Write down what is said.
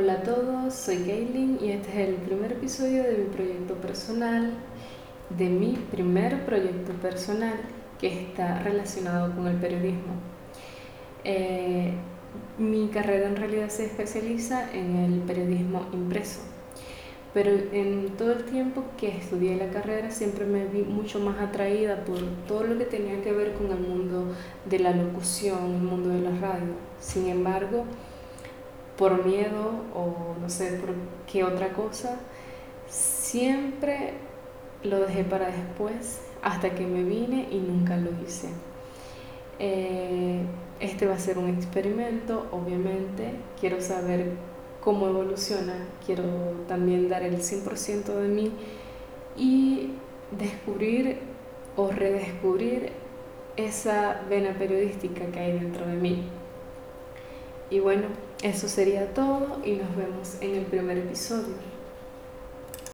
Hola a todos, soy Kaylin y este es el primer episodio de mi proyecto personal, de mi primer proyecto personal que está relacionado con el periodismo. Eh, mi carrera en realidad se especializa en el periodismo impreso, pero en todo el tiempo que estudié la carrera siempre me vi mucho más atraída por todo lo que tenía que ver con el mundo de la locución, el mundo de la radio. Sin embargo, por miedo o no sé por qué otra cosa, siempre lo dejé para después hasta que me vine y nunca lo hice. Eh, este va a ser un experimento, obviamente. Quiero saber cómo evoluciona. Quiero también dar el 100% de mí y descubrir o redescubrir esa vena periodística que hay dentro de mí. Y bueno, eso sería todo y nos vemos en el primer episodio.